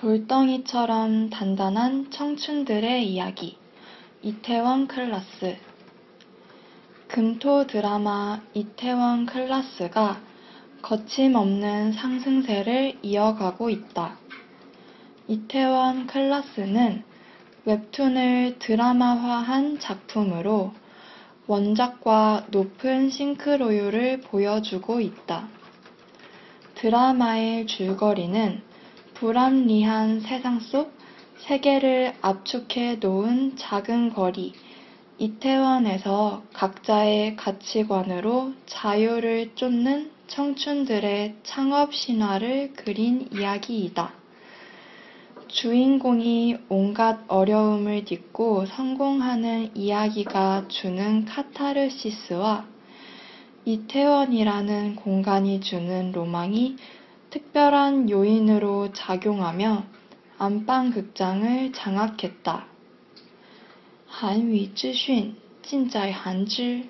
돌덩이처럼 단단한 청춘들의 이야기 이태원 클라스 금토 드라마 이태원 클라스가 거침없는 상승세를 이어가고 있다. 이태원 클라스는 웹툰을 드라마화한 작품으로 원작과 높은 싱크로율을 보여주고 있다. 드라마의 줄거리는 불합리한 세상 속 세계를 압축해 놓은 작은 거리, 이태원에서 각자의 가치관으로 자유를 쫓는 청춘들의 창업 신화를 그린 이야기이다. 주인공이 온갖 어려움을 딛고 성공하는 이야기가 주는 카타르시스와 이태원이라는 공간이 주는 로망이 특별한 요인으로 작용하며 안방 극장을 장악했다. 韩语资讯尽在韩知。